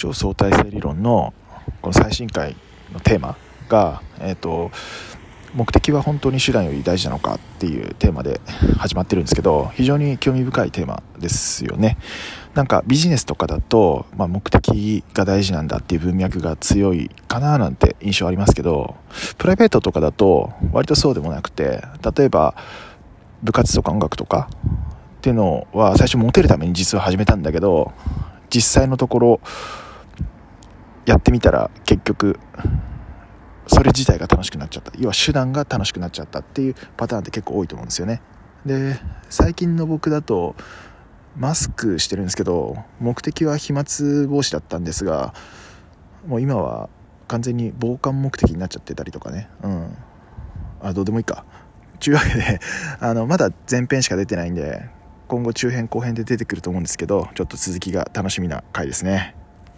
超相対性理論のこの最新回のテーマが、えーと、目的は本当に手段より大事なのかっていうテーマで始まってるんですけど非常に興味深いテーマですよね。なんかビジネスとかだと、まあ、目的が大事なんだっていう文脈が強いかななんて印象ありますけどプライベートとかだと割とそうでもなくて例えば部活とか音楽とかっていうのは最初モテるために実は始めたんだけど実際のところやってみたら結局それ自体が楽しくなっちゃった。要は手段が楽しくなっちゃったっていうパターンって結構多いと思うんですよね。で最近の僕だとマスクしてるんですけど目的は飛沫防止だったんですがもう今は完全に防寒目的になっちゃってたりとかね。うん。あどうでもいいか。ちゅうわけで あのまだ前編しか出てないんで今後中編後編で出てくると思うんですけどちょっと続きが楽しみな回ですね。